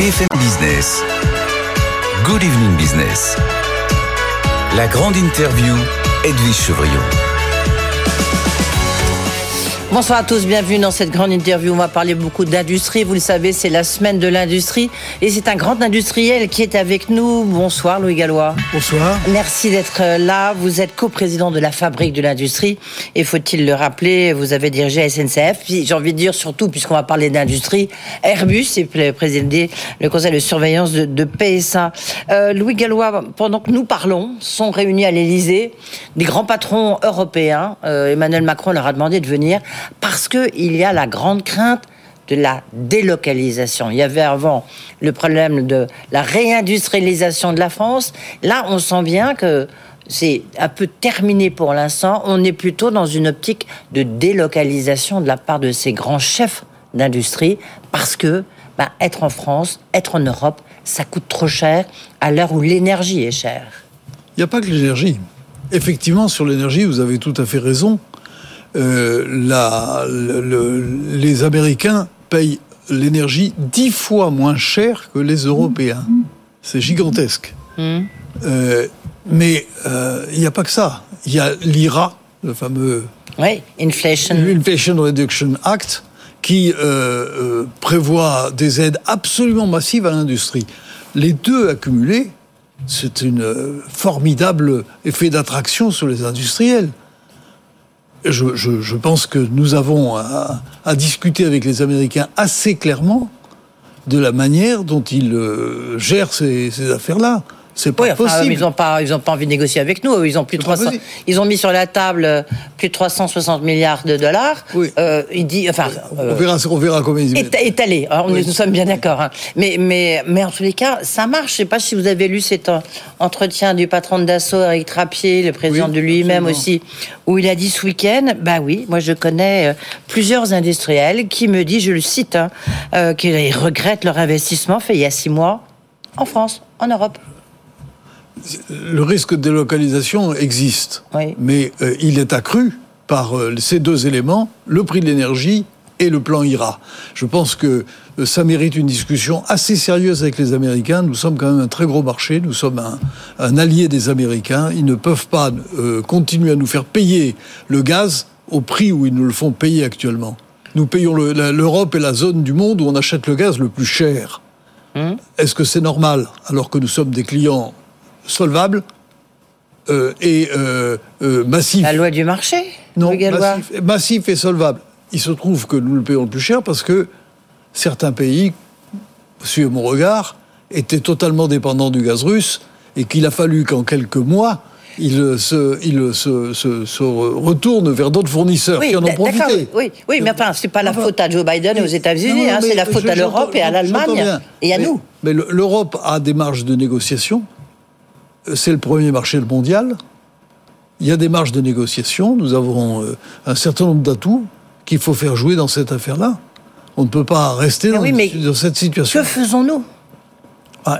BFM Business. Good evening business. La grande interview, Edwige Chevrillon. Bonsoir à tous, bienvenue dans cette grande interview. On va parler beaucoup d'industrie. Vous le savez, c'est la semaine de l'industrie. Et c'est un grand industriel qui est avec nous. Bonsoir Louis Gallois. Bonsoir. Merci d'être là. Vous êtes coprésident de la Fabrique de l'industrie. Et faut-il le rappeler, vous avez dirigé SNCF. Puis j'ai envie de dire surtout, puisqu'on va parler d'industrie, Airbus et présidé le conseil de surveillance de, PSA. Euh, Louis Gallois, pendant que nous parlons, sont réunis à l'Elysée des grands patrons européens. Euh, Emmanuel Macron leur a demandé de venir parce qu'il y a la grande crainte de la délocalisation. Il y avait avant le problème de la réindustrialisation de la France. Là, on sent bien que c'est un peu terminé pour l'instant. On est plutôt dans une optique de délocalisation de la part de ces grands chefs d'industrie parce que bah, être en France, être en Europe, ça coûte trop cher à l'heure où l'énergie est chère. Il n'y a pas que l'énergie. Effectivement, sur l'énergie, vous avez tout à fait raison. Euh, la, les Américains payent l'énergie dix fois moins cher que les Européens. C'est gigantesque. Hmm. Euh, mais euh, il n'y a pas que ça. Il y a l'IRA, le fameux oui, Inflation. Inflation Reduction Act, qui prévoit des aides absolument massives à l'industrie. Les deux accumulés, c'est un formidable effet d'attraction sur les industriels je, pense que nous avons à, discuter avec les Américains assez clairement de la manière dont ils euh, gèrent ces affaires-là. C'est pas possible. ils n'ont pas, ils ont pas envie de négocier avec nous. Ils ont plus de 300, ils ont mis sur la table euh, plus de 360 milliards de dollars. Oui. Euh, il dit, enfin, on verra, on verra combien ils est, étalé. Alors, Nous sommes bien d'accord. Hein. Mais, mais, mais en tous les cas, ça marche. Je sais pas si vous avez lu cet entretien du patron de Dassault, Eric Trappier, le président de lui-même aussi, où il a dit ce week-end, bah oui, moi je connais euh, plusieurs industriels qui me disent, je le cite, hein, qu'ils regrettent leur investissement fait il y a six mois en France, en Europe le risque de délocalisation existe, mais euh, il est accru par euh, ces deux éléments, le prix de l'énergie et le plan IRA. Je pense que euh, ça mérite une discussion assez sérieuse avec les Américains. Nous sommes quand même un très gros marché, nous sommes un, allié des Américains. Ils ne peuvent pas continuer à nous faire payer le gaz au prix où ils nous le font payer actuellement. Nous payons l'Europe et la zone du monde où on achète le gaz le plus cher. Hum. Est-ce que c'est normal, alors que nous sommes des clients solvable euh, et euh, euh, massif. La loi du marché Non, massif, et solvable. Il se trouve que nous le payons le plus cher parce que certains pays, suivez mon regard, étaient totalement dépendants du gaz russe et qu'il a fallu qu'en quelques mois, ils se, il se, se, retournent vers d'autres fournisseurs qui en ont profité. Oui, oui, mais enfin, c'est pas la faute à Joe Biden et aux États-Unis, hein, c'est la faute à l'Europe et à l'Allemagne et à nous. Mais l'Europe a des marges de négociation c'est le premier marché mondial. Il y a des marges de négociation. Nous avons euh, un certain nombre d'atouts qu'il faut faire jouer dans cette affaire-là. On ne peut pas rester dans, cette situation. Que faisons-nous? Ah,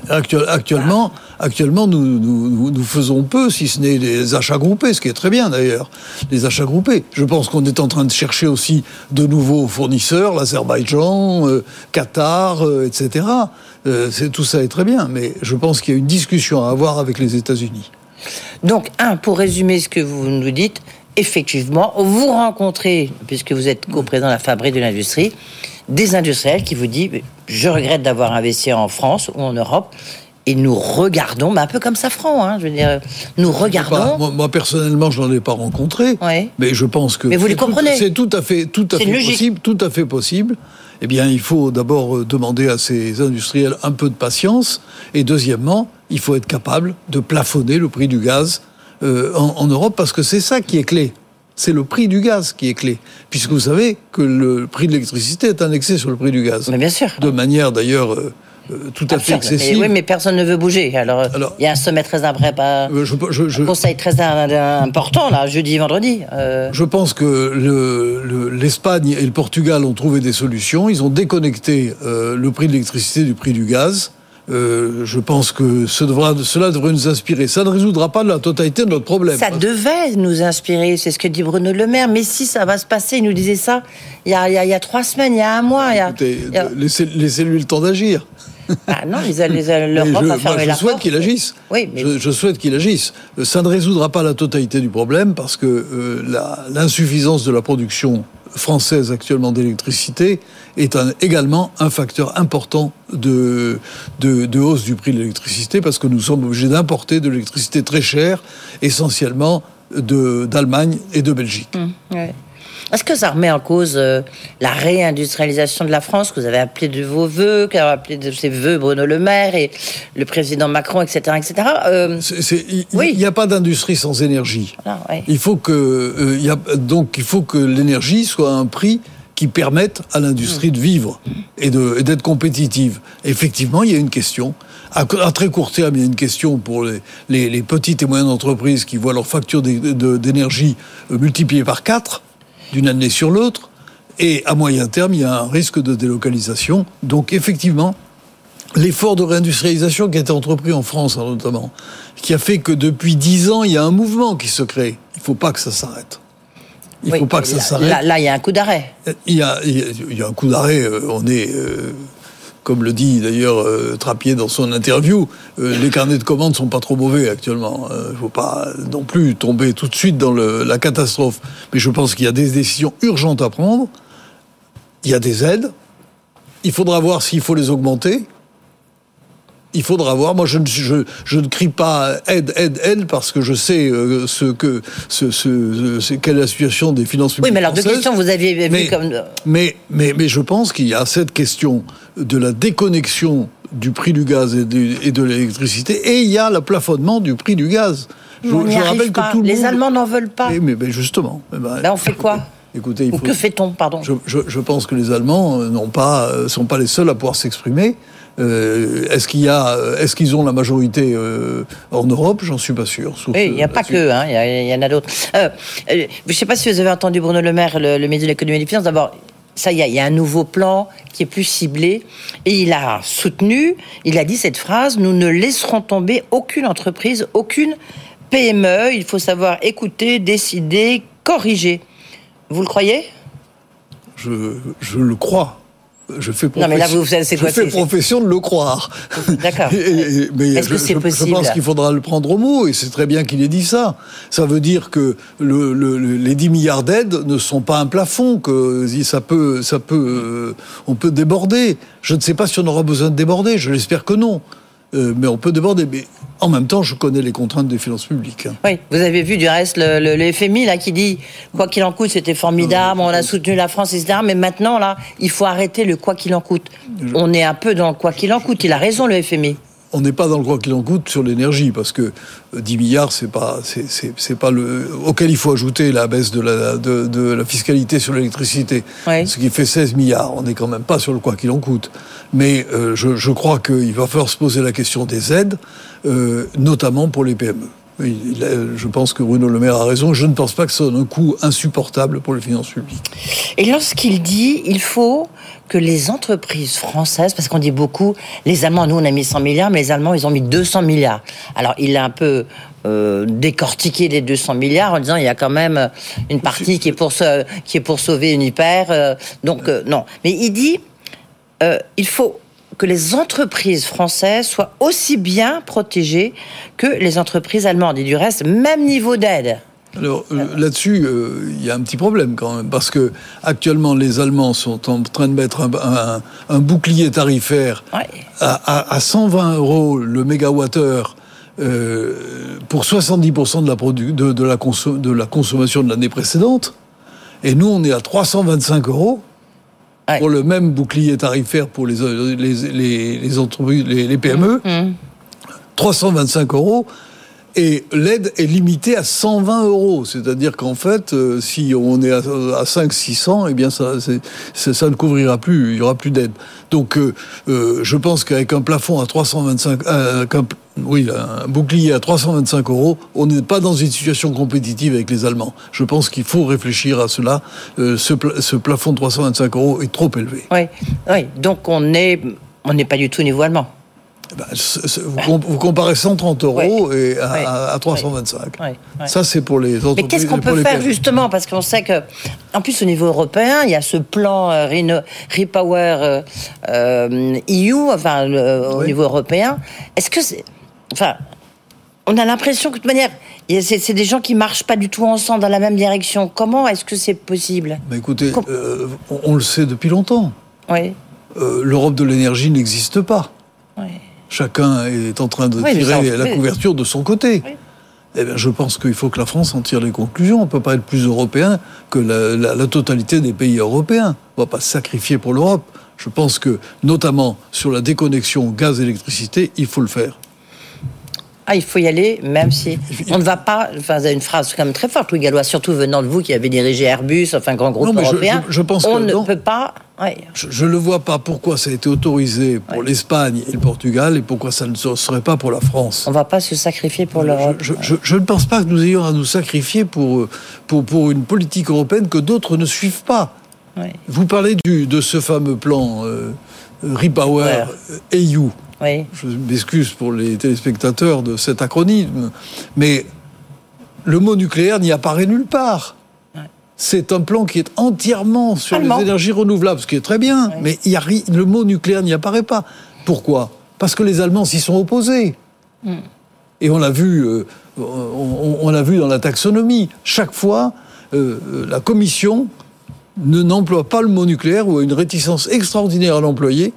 actuellement, nous, faisons peu, si ce n'est les achats groupés, ce qui est très bien d'ailleurs, les achats groupés. Je pense qu'on est en train de chercher aussi de nouveaux fournisseurs, l'Azerbaïdjan, euh, Qatar, euh, etc. Euh, tout ça est très bien, mais je pense qu'il y a une discussion à avoir avec les États-Unis. Donc, un, pour résumer ce que vous nous dites, effectivement, vous rencontrez, puisque vous êtes co-président de la Fabrique de l'industrie, des industriels qui vous disent Je regrette d'avoir investi en France ou en Europe. Et nous regardons, un peu comme Safran, hein, je veux dire, nous regardons. moi, personnellement, je n'en ai pas rencontré, mais je pense que. Mais vous les comprenez C'est tout à fait, tout à fait possible, tout à fait possible eh bien, il faut d'abord euh, demander à ces industriels un peu de patience. Et deuxièmement, il faut être capable de plafonner le prix du gaz euh, en, Europe, parce que c'est ça qui est clé. C'est le prix du gaz qui est clé. Puisque vous savez que le prix de l'électricité est indexé sur le prix du gaz. Mais bien sûr. De manière d'ailleurs euh, tout à fait excessif. oui, mais personne ne veut bouger. Alors, il y a un sommet très pas, euh, un conseil très important là, jeudi, vendredi. Euh. Je pense que l'Espagne et le Portugal ont trouvé des solutions. Ils ont déconnecté le prix de l'électricité du prix du gaz. Je pense que ce devra, cela devrait nous inspirer. Ça ne résoudra pas la totalité de notre problème. Ça devait nous inspirer, c'est ce que dit Bruno Le Maire. Mais si ça va se passer, il nous disait ça il y a, il y a, trois semaines, il y a un mois. Écoutez, Laissez-lui le temps d'agir. Ah non, l'Europe a fermé je souhaite qu'il agisse. Oui, mais... je, souhaite qu'il agisse. Ça ne résoudra pas la totalité du problème parce que euh, l'insuffisance de la production française actuellement d'électricité est également un facteur important de, hausse du prix de l'électricité parce que nous sommes obligés d'importer de l'électricité très chère, essentiellement d'Allemagne et de Belgique. Mmh, est-ce que ça remet en cause euh, la réindustrialisation de la France que vous avez appelé de vos voeux, qu'a appelé de ses voeux Bruno Le Maire et le président Macron, etc., etc. Euh, il n'y a pas d'industrie sans énergie. Ah, il faut que euh, donc il faut que l'énergie soit à un prix qui permette à l'industrie de vivre et d'être compétitive. Effectivement, il y a une question. À, très court terme, il y a une question pour les, petites et moyennes entreprises qui voient leur facture d'énergie multipliée par 4 d'une année sur l'autre. Et à moyen terme, il y a un risque de délocalisation. Donc effectivement, l'effort de réindustrialisation qui a été entrepris en France hein, notamment, qui a fait que depuis dix ans, il y a un mouvement qui se crée. Il ne faut pas que ça s'arrête. Il ne faut pas que ça s'arrête. Là, il y a un coup d'arrêt. Il y a, il y a un coup d'arrêt. Euh, on est euh, comme le dit d'ailleurs euh, Trappier dans son interview, euh, les carnets de commandes sont pas trop mauvais actuellement. Il euh, ne faut pas non plus tomber tout de suite dans la catastrophe. Mais je pense qu'il y a des décisions urgentes à prendre. Il y a des aides. Il faudra voir s'il faut les augmenter il faudra voir. Moi, je ne, je, je ne crie pas aide, aide, aide, parce que je sais euh, ce que, ce, ce, quelle est la situation des finances publiques. Oui, mais alors, deux questions, vous aviez vu comme. Mais, mais, mais je pense qu'il y a cette question de la déconnexion du prix du gaz et de, et de l'électricité, et il y a le plafonnement du prix du gaz. Je, je rappelle que tout le Les Allemands n'en veulent pas. mais, mais, justement. Eh ben, Là, on fait quoi Écoutez, il Ou que fait-on, pardon je, je, pense que les Allemands n'ont pas, sont pas les seuls à pouvoir s'exprimer. Euh, est-ce qu'il y a, est-ce qu'ils ont la majorité euh, en Europe? J'en suis pas sûr. il n'y a pas que, hein, il y, en a d'autres. Euh, je ne sais pas si vous avez entendu Bruno Le Maire, le, ministre de l'économie et des finances. D'abord, ça y est, il y a un nouveau plan qui est plus ciblé et il a soutenu, il a dit cette phrase nous ne laisserons tomber aucune entreprise, aucune PME. Il faut savoir écouter, décider, corriger. Vous le croyez? Je, je le crois je fais profession, de le croire. D'accord. Est-ce que c'est possible Je pense qu'il faudra le prendre au mot, et c'est très bien qu'il ait dit ça. Ça veut dire que les 10 milliards d'aides ne sont pas un plafond, que ça peut, ça peut, euh, on peut déborder. Je ne sais pas si on aura besoin de déborder, je l'espère que non. Euh, mais on peut déborder. Mais en même temps, je connais les contraintes des finances publiques. Hein. Oui, vous avez vu du reste le, FMI là qui dit quoi qu'il en coûte, c'était formidable, on a soutenu la France, etc. Mais maintenant là, il faut arrêter le quoi qu'il en coûte. On est un peu dans le quoi qu'il en coûte. Il a raison le FMI on n'est pas dans le quoi qu'il en coûte sur l'énergie, parce que 10 euh, milliards, c'est pas, c'est, pas le, auquel il faut ajouter la baisse de la, de, la fiscalité sur l'électricité, ce qui fait 16 milliards. On n'est quand même pas sur le quoi qu'il en coûte. Mais euh, je, je, crois qu'il va falloir se poser la question des aides, euh, notamment pour les PME. Je pense que Bruno Le Maire a raison. Je ne pense pas que ce soit un coût insupportable pour les finances publiques. Et lorsqu'il dit il faut que les entreprises françaises, parce qu'on dit beaucoup, les Allemands, nous on a mis 100 milliards, mais les Allemands ils ont mis 200 milliards. Alors il a un peu euh, décortiqué les 200 milliards en disant il y a quand même une partie qui est pour, qui est pour sauver une hyper. Euh, donc euh, non. Mais il dit il faut que les entreprises françaises soient aussi bien protégées que les entreprises allemandes. Et du reste, même niveau d'aide. Alors euh, là-dessus, euh, il y a un petit problème quand même, parce que actuellement les Allemands sont en train de mettre un, bouclier tarifaire à, 120 euros le mégawattheure euh, pour 70% de la, de, de, la de la consommation de l'année précédente, et nous on est à 325 euros pour le même bouclier tarifaire pour les, les, les, entreprises, les, PME, 325 mmh. euros. Et l'aide est limitée à 120 euros. C'est-à-dire qu'en fait, euh, si on est à, à 5 600, eh bien, ça, ça ne couvrira plus, il n'y aura plus d'aide. Donc, euh, euh, je pense qu'avec un plafond à 325, oui, un bouclier à 325 euros, on n'est pas dans une situation compétitive avec les Allemands. Je pense qu'il faut réfléchir à cela. ce, ce, plafond de 325 euros est trop élevé. Oui, oui. donc on n'est on n'est pas du tout au niveau allemand. Ben, vous, comparez 130 euros et à, 325. Ça, c'est pour les entreprises. Mais qu'est-ce qu'on peut faire justement? Parce qu'on sait que, en plus, au niveau européen, il y a ce plan euh, Repower euh, euh, EU, enfin, au niveau européen. Est-ce que c'est. Enfin, on a l'impression que, de toute manière, c'est des gens qui marchent pas du tout ensemble dans la même direction. Comment est-ce que c'est possible? Bah, Écoutez, on, le sait depuis longtemps. Oui. L'Europe de l'énergie n'existe pas. Oui chacun est en train de tirer la couverture de son côté. Eh bien, je pense qu'il faut que la France en tire les conclusions. On ne peut pas être plus européen que la, totalité des pays européens. On ne va pas se sacrifier pour l'Europe. Je pense que, notamment sur la déconnexion gaz-électricité, il faut le faire. Ah, il faut y aller, même si on ne va pas. Enfin, une phrase quand même très forte, Louis Gallois, surtout venant de vous qui avez dirigé Airbus, enfin grand groupe européen. Je, pense on ne peut pas. Je ne vois pas pourquoi ça a été autorisé pour l'Espagne et le Portugal et pourquoi ça ne serait pas pour la France. On ne va pas se sacrifier pour l'Europe. Je, ne pense pas que nous ayons à nous sacrifier pour, pour, pour une politique européenne que d'autres ne suivent pas. Vous parlez du, de ce fameux plan euh, Repower EU. Je m'excuse pour les téléspectateurs de cet acronyme, mais le mot nucléaire n'y apparaît nulle part. C'est un plan qui est entièrement sur les énergies renouvelables, ce qui est très bien, mais y a, le mot nucléaire n'y apparaît pas. Pourquoi? Parce que les Allemands s'y sont opposés. Hmm. Et on l'a vu, euh, on, l'a vu dans la taxonomie. Chaque fois, euh, la Commission ne n'emploie pas le mot nucléaire ou a une réticence extraordinaire à l'employer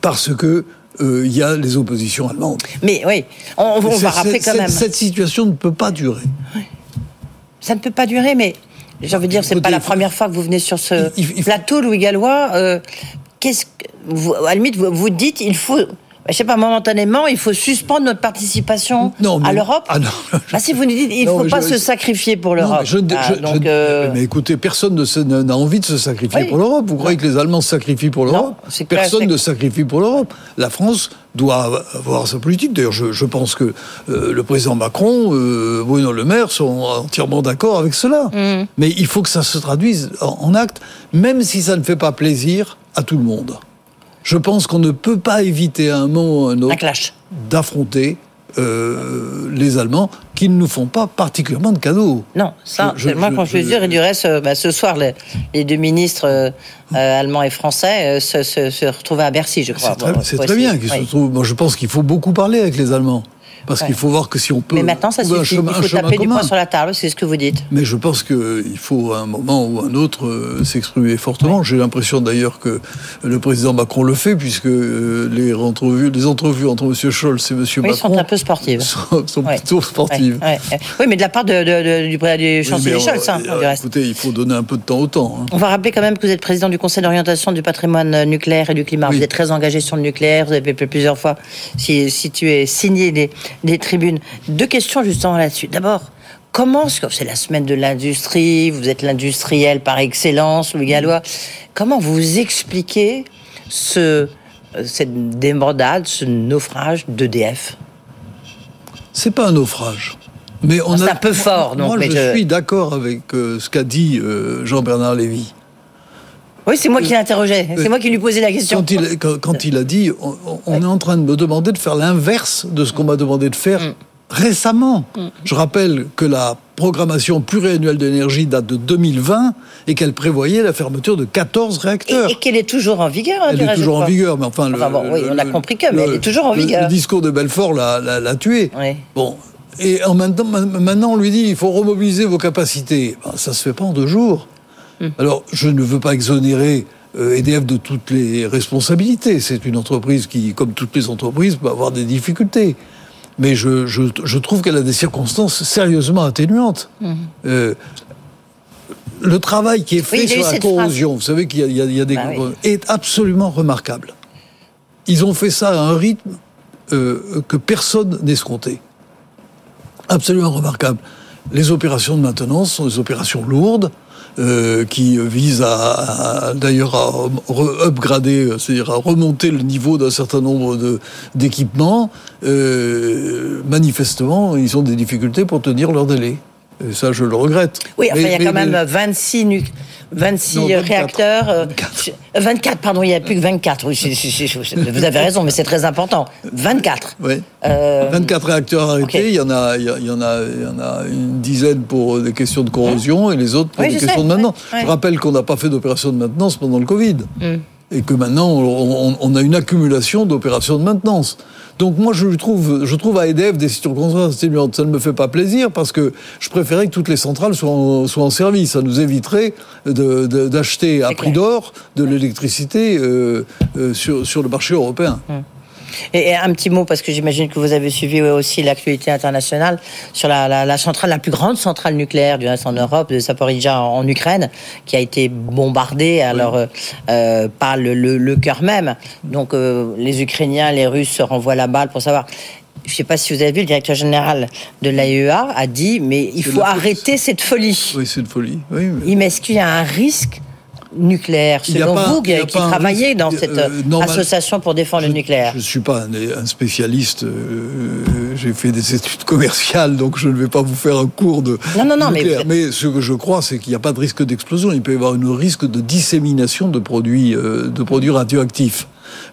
parce que euh, il y a les oppositions allemandes. Mais oui, on, va rappeler quand même. Cette situation ne peut pas durer. Ça ne peut pas durer, mais j'ai envie de dire, c'est pas la première fois que vous venez sur ce plateau, Louis Gallois. Euh, qu'est-ce que, vous, à la limite, vous, vous dites, il faut je sais pas, momentanément, il faut suspendre notre participation à l'Europe. Ah non. Bah, si vous nous dites, il ne faut pas se sacrifier pour l'Europe. Ah, euh, mais écoutez, personne n'a envie de se sacrifier pour l'Europe. Vous croyez que les Allemands se sacrifient pour l'Europe Personne ne sacrifie pour l'Europe. La France doit avoir sa politique. D'ailleurs, je, pense que euh, le président Macron, euh, Bruno Le Maire sont entièrement d'accord avec cela. Mm. Mais il faut que ça se traduise en, en acte, même si ça ne fait pas plaisir à tout le monde je pense qu'on ne peut pas éviter à un moment ou un autre d'affronter euh, les Allemands qui ne nous font pas particulièrement de cadeaux. Non, ça, moi quand je, veux dire, et du reste, euh, bah, ce soir, les, deux ministres euh, allemands et français se, se, retrouvaient à Bercy, je crois. C'est très, bien qu'ils se retrouvent. Moi, je pense qu'il faut beaucoup parler avec les Allemands. Parce qu'il faut voir que si on peut. Mais maintenant, ça suffit. il faut taper du poing sur la table, c'est ce que vous dites. Mais je pense qu'il faut à un moment ou un autre euh, s'exprimer fortement. J'ai l'impression d'ailleurs que le président Macron le fait, puisque euh, les entrevues, les entrevues entre M. Scholz et M. Oui, Macron. sont un peu sportives. Sont, plutôt sportives. Oui, mais de la part de, du, chancelier Scholz, hein, du reste. Écoutez, il faut donner un peu de temps au temps. Hein. On va rappeler quand même que vous êtes président du Conseil d'orientation du patrimoine nucléaire et du climat. Vous êtes très engagé sur le nucléaire. Vous avez plusieurs fois situé, signé des, des tribunes. Deux questions justement là-dessus. D'abord, comment, c'est la semaine de l'industrie, vous êtes l'industriel par excellence, Louis Gallois, comment vous expliquez ce, cette débordade, ce naufrage d'EDF C'est pas un naufrage. Mais on c'est un peu fort. Donc, moi, je, suis d'accord avec euh, ce qu'a dit euh, Jean-Bernard Lévy. Oui, c'est moi qui l'interrogeais. C'est moi qui lui posais la question. Quand il, a dit, on, est en train de me demander de faire l'inverse de ce qu'on m'a demandé de faire mm récemment. Mm. Je rappelle que la programmation pluriannuelle d'énergie date de 2020 et qu'elle prévoyait la fermeture de 14 réacteurs. Et, qu'elle est toujours en vigueur. Hein, elle est toujours en vigueur, mais enfin... oui, on a compris que, mais elle est toujours en vigueur. Le, discours de Belfort l'a tué. Bon, et en maintenant, maintenant, on lui dit, il faut remobiliser vos capacités. Ben, ça se fait pas en deux jours. Mm. Alors, je ne veux pas exonérer EDF euh, de toutes les responsabilités. C'est une entreprise qui, comme toutes les entreprises, peut avoir des difficultés mais je, je, je trouve qu'elle a des circonstances sérieusement atténuantes. Mhm. Euh, le travail qui est fait sur la corrosion, vous savez qu'il y, y, a des bah est absolument remarquable. Ils ont fait ça à un rythme euh, que personne n'escomptait. Absolument remarquable. Les opérations de maintenance sont des opérations lourdes. Euh, qui vise à, d'ailleurs à upgrader, c'est-à-dire à remonter le niveau d'un certain nombre de, d'équipements. Euh, manifestement, ils ont des difficultés pour tenir leur délai. Et ça, je le regrette. Oui, enfin, il y a quand même 26, 26 réacteurs. 24. pardon, il n'y a plus que 24. Oui, vous avez raison, mais c'est très important. 24. Oui. 24 réacteurs arrêtés. Il, y en a, il, y en a, il y en a une dizaine pour des questions de corrosion et les autres pour des questions de maintenance. Je rappelle qu'on n'a pas fait d'opération de maintenance pendant le Covid. Mm. Et que maintenant, on, a une accumulation d'opérations de maintenance. Donc moi, je trouve, je trouve à EDF des circonstances stimulantes. Ça ne me fait pas plaisir parce que je préférais que toutes les centrales soient en, soient en service. Ça nous éviterait d'acheter à prix d'or de l'électricité euh, euh, sur, sur le marché européen. Et, un petit mot, parce que j'imagine que vous avez suivi aussi l'actualité internationale sur la, centrale, la plus grande centrale nucléaire du reste en Europe, de Saporidja en, Ukraine, qui a été bombardée alors euh, euh, par le, cœur même. Donc euh, les Ukrainiens, les Russes se renvoient la balle pour savoir je ne sais pas si vous avez vu, le directeur général de l'AEA a dit, mais il faut arrêter cette folie. Oui, c'est une folie. Oui, mais... est-ce qu'il y a un risque nucléaire, selon vous, qui travaillez dans cette euh, association pour défendre le nucléaire Je ne suis pas un, spécialiste, euh, j'ai fait des études commerciales, donc je ne vais pas vous faire un cours de non, non, non, nucléaire. Mais... ce que je crois, c'est qu'il n'y a pas de risque d'explosion, il peut y avoir un risque de dissémination de produits, euh, de produits radioactifs.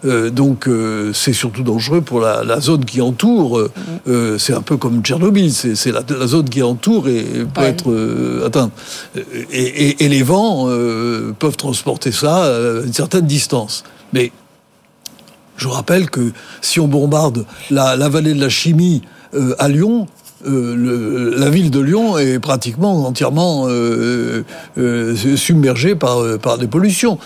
Euh, donc euh, c'est surtout dangereux pour la, zone qui entoure. Euh, c'est un peu comme Tchernobyl, c'est la, zone qui entoure et peut être atteinte. Et, les vents peuvent transporter ça à une certaine distance. Mais je rappelle que si on bombarde la, la vallée de la chimie à Lyon, euh, la ville de Lyon est pratiquement entièrement euh, euh, submergée par, par des pollutions.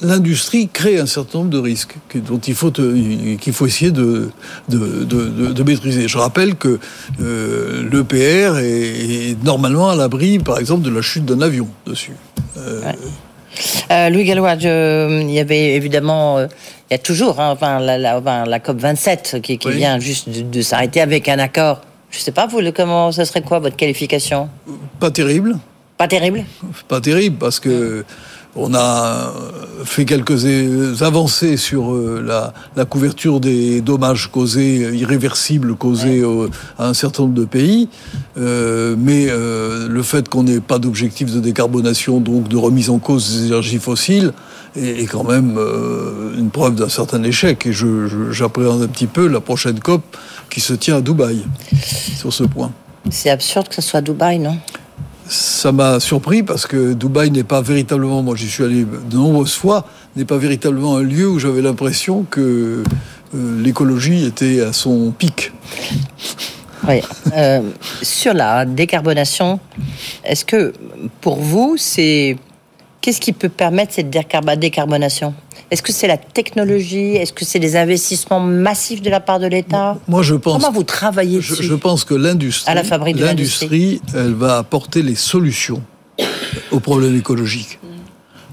L'industrie crée un certain nombre de risques dont il faut, qu'il faut essayer de, de, maîtriser. Je rappelle que l'EPR est, normalement à l'abri, par exemple, de la chute d'un avion dessus. Louis Gallois, il y avait évidemment, il y a toujours, hein, enfin, la, COP 27 qui, vient juste de s'arrêter avec un accord je sais pas, vous, comment, ce serait quoi votre qualification? Pas terrible. Pas terrible? Pas terrible, parce que on a fait quelques avancées sur euh, la, couverture des dommages causés, irréversibles causés à un certain nombre de pays. Euh, mais euh, le fait qu'on n'ait pas d'objectif de décarbonation, donc de remise en cause des énergies fossiles, est, quand même une preuve d'un certain échec. Et j'appréhende un petit peu la prochaine COP qui se tient à Dubaï sur ce point. C'est absurde que ce soit Dubaï, non? Ça m'a surpris parce que Dubaï n'est pas véritablement, moi j'y suis allé de nombreuses fois, n'est pas véritablement un lieu où j'avais l'impression que euh, l'écologie était à son pic. Oui. Euh, sur la décarbonation, est-ce que pour vous, c'est qu'est-ce qui peut permettre cette décarbonation? Est-ce que c'est la technologie? Est-ce que c'est des investissements massifs de la part de l'État? Moi, je pense. Comment vous travaillez dessus je, pense que l'industrie, à la fabrique de l'industrie, elle va apporter les solutions aux problèmes écologiques.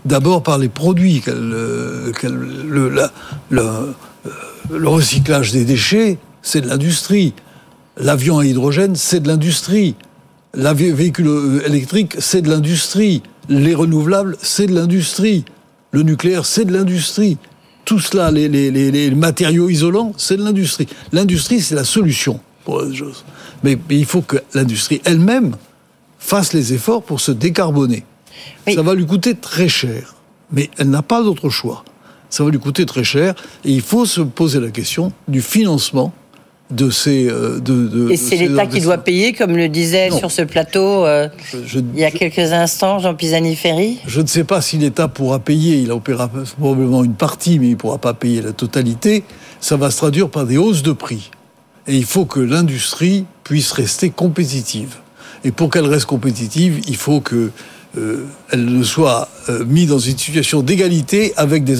D'abord par les produits, euh, le, le recyclage des déchets, c'est de l'industrie. L'avion à hydrogène, c'est de l'industrie. La véhicule euh, électrique, c'est de l'industrie. Les renouvelables, c'est de l'industrie. Le nucléaire, c'est de l'industrie. Tout cela, les, matériaux isolants, c'est de l'industrie. L'industrie, c'est la solution pour les choses. Mais, il faut que l'industrie elle-même fasse les efforts pour se décarboner. Ça va lui coûter très cher, mais elle n'a pas d'autre choix. Ça va lui coûter très cher, et il faut se poser la question du financement de ces. Euh, de, et c'est l'État qui doit payer, comme le disait sur ce plateau euh, il y a quelques instants Jean Pisani-Ferry Je ne sais pas si l'État pourra payer, il opérera probablement une partie, mais il ne pourra pas payer la totalité. Ça va se traduire par des hausses de prix. Et il faut que l'industrie puisse rester compétitive. Et pour qu'elle reste compétitive, il faut que euh, elle ne soit euh, mise dans une situation d'égalité avec des,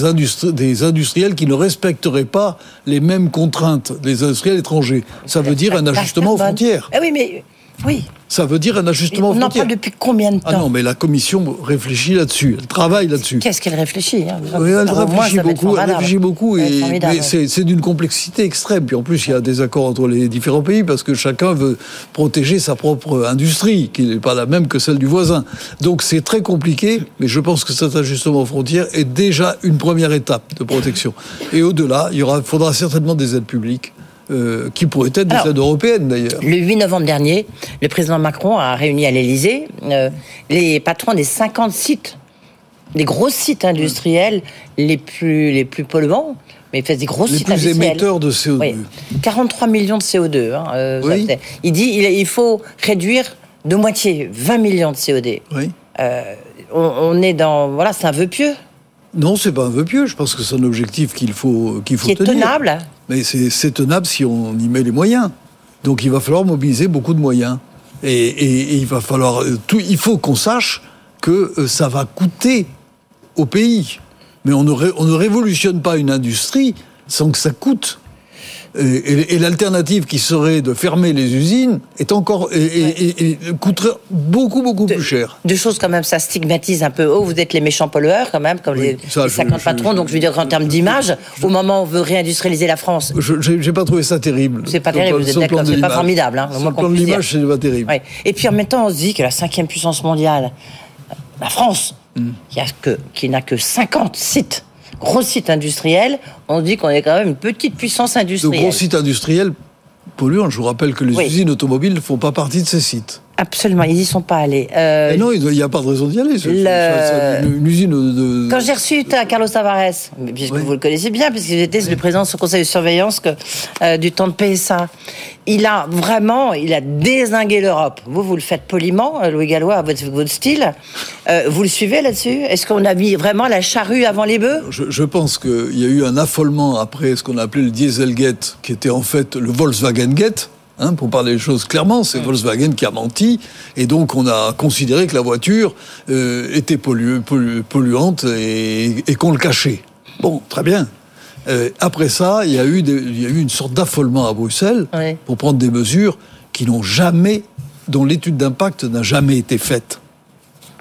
des, industriels qui ne respecteraient pas les mêmes contraintes des industriels étrangers. Ça veut dire un ajustement aux frontières. Ah oui, mais oui. Ça veut dire un ajustement On en parle depuis combien de temps Ah non, mais la Commission réfléchit là-dessus, elle travaille là-dessus. Qu'est-ce qu'elle réfléchit hein Elle réfléchit beaucoup, elle réfléchit beaucoup, et, c'est d'une complexité extrême. Puis en plus, il y a des accords entre les différents pays parce que chacun veut protéger sa propre industrie, qui n'est pas la même que celle du voisin. Donc c'est très compliqué, mais je pense que cet ajustement aux frontières est déjà une première étape de protection. Et au-delà, il y aura, faudra certainement des aides publiques euh, qui pourraient être des aides européennes d'ailleurs. Le 8 novembre dernier, le président Macron a réuni à l'Élysée euh, les patrons des 50 sites, des gros sites industriels les plus, les plus polluants. Mais il fait des gros sites plus émetteurs de CO2. 43 millions de CO2. Hein, euh, il dit il, il faut réduire de moitié, 20 millions de CO2. Oui. On, est dans. Voilà, c'est un vœu pieux. Non, c'est pas un vœu pieux. Je pense que c'est un objectif qu'il faut, qu'il faut Qui est tenable. Mais c'est tenable si on y met les moyens. Donc il va falloir mobiliser beaucoup de moyens. Et, il va falloir euh, tout. Il faut qu'on sache que euh, ça va coûter au pays. Mais on ne, on ne révolutionne pas une industrie sans que ça coûte. Et, l'alternative qui serait de fermer les usines est encore et, coûterait beaucoup beaucoup plus cher. Deux choses quand même, ça stigmatise un peu. Oh, vous êtes les méchants pollueurs quand même, comme les, 50 patrons. donc je veux dire en termes d'image, au moment où on veut réindustrialiser la France. Je n'ai pas trouvé ça terrible. C'est pas terrible, vous êtes d'accord, c'est pas formidable. Hein, le plan de l'image, c'est pas terrible. Et puis en même temps, on se dit que la cinquième puissance mondiale, la France, hmm. qui n'a que 50 sites gros sites industriels, on dit qu'on est quand même une petite puissance industrielle. De gros sites industriels polluants. Je vous rappelle que les usines automobiles ne font pas partie de ces sites. Absolument, ils n'y sont pas allés. Euh, non, il n'y a pas de raison d'y aller. Une, usine de... Quand j'ai reçu Carlos Tavares, puisque vous le connaissez bien, puisque j'étais le président du conseil de surveillance que, euh, du temps de PSA, il a vraiment, il a désingué l'Europe. Vous, vous le faites poliment, euh, Louis Gallois, à votre, votre style. vous le suivez là-dessus? Est-ce qu'on a mis vraiment la charrue avant les bœufs? Je, je, pense qu'il y a eu un affolement après ce qu'on a appelé le Dieselgate, qui était en fait le Volkswagen Gate Hein, pour parler des choses clairement, c'est Volkswagen qui a menti, et donc on a considéré que la voiture euh, était polluante et, qu'on le cachait. Bon, très bien. Euh, après ça, il y, a eu il y a eu une sorte d'affolement à Bruxelles pour prendre des mesures qui n'ont jamais, dont l'étude d'impact n'a jamais été faite.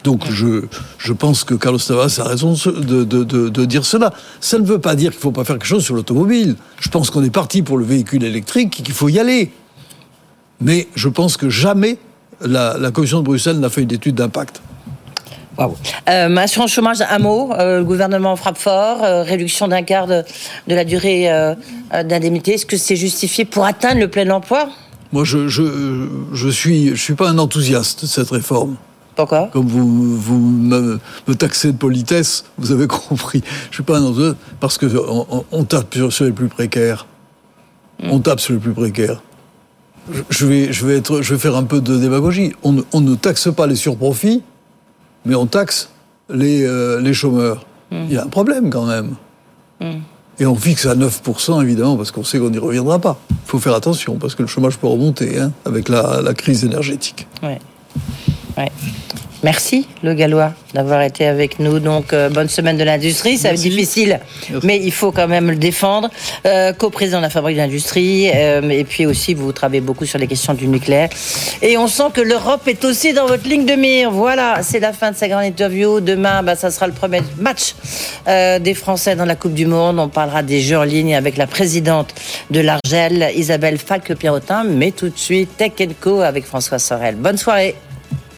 Donc je, je pense que Carlos Tavares a raison de, de, de, dire cela. Ça ne veut pas dire qu'il ne faut pas faire quelque chose sur l'automobile. Je pense qu'on est parti pour le véhicule électrique et qu'il faut y aller. Mais je pense que jamais la, Commission de Bruxelles n'a fait une étude d'impact. Wow. Euh, assurance chômage, un mot. Euh, le gouvernement frappe fort. Euh, réduction d'un quart de, la durée euh, d'indemnité. Est-ce que c'est justifié pour atteindre le plein emploi? Moi, je, je, je suis, je suis pas un enthousiaste de cette réforme. Pourquoi? Comme vous, vous me, taxez de politesse, vous avez compris. Je suis pas un enthousiaste parce que on, tape sur les plus précaires. Hmm. On tape sur les plus précaires je vais, je vais, être, je vais faire un peu de démagogie. On, ne taxe pas les surprofits, mais on taxe les, euh, les chômeurs. Hmm. Il y a un problème quand même. Hmm. Et on fixe à 9%, évidemment, parce qu'on sait qu'on n'y reviendra pas. Il faut faire attention, parce que le chômage peut remonter hein, avec la, la, crise énergétique. Ouais. Merci, le Gallois, d'avoir été avec nous. Donc, euh, bonne semaine de l'industrie. Ça va être difficile, mais il faut quand même le défendre. Euh, Co-président de la Fabrique de l'Industrie. Euh, et puis aussi, vous travaillez beaucoup sur les questions du nucléaire. Et on sent que l'Europe est aussi dans votre ligne de mire. Voilà, c'est la fin de sa grande interview. Demain, bah, ça sera le premier match des Français dans la Coupe du Monde. On parlera des jeux en ligne avec la présidente de l'Argel, Isabelle Falque-Pierrotin. Mais tout de suite, Tech Co avec François Sorel. Bonne soirée.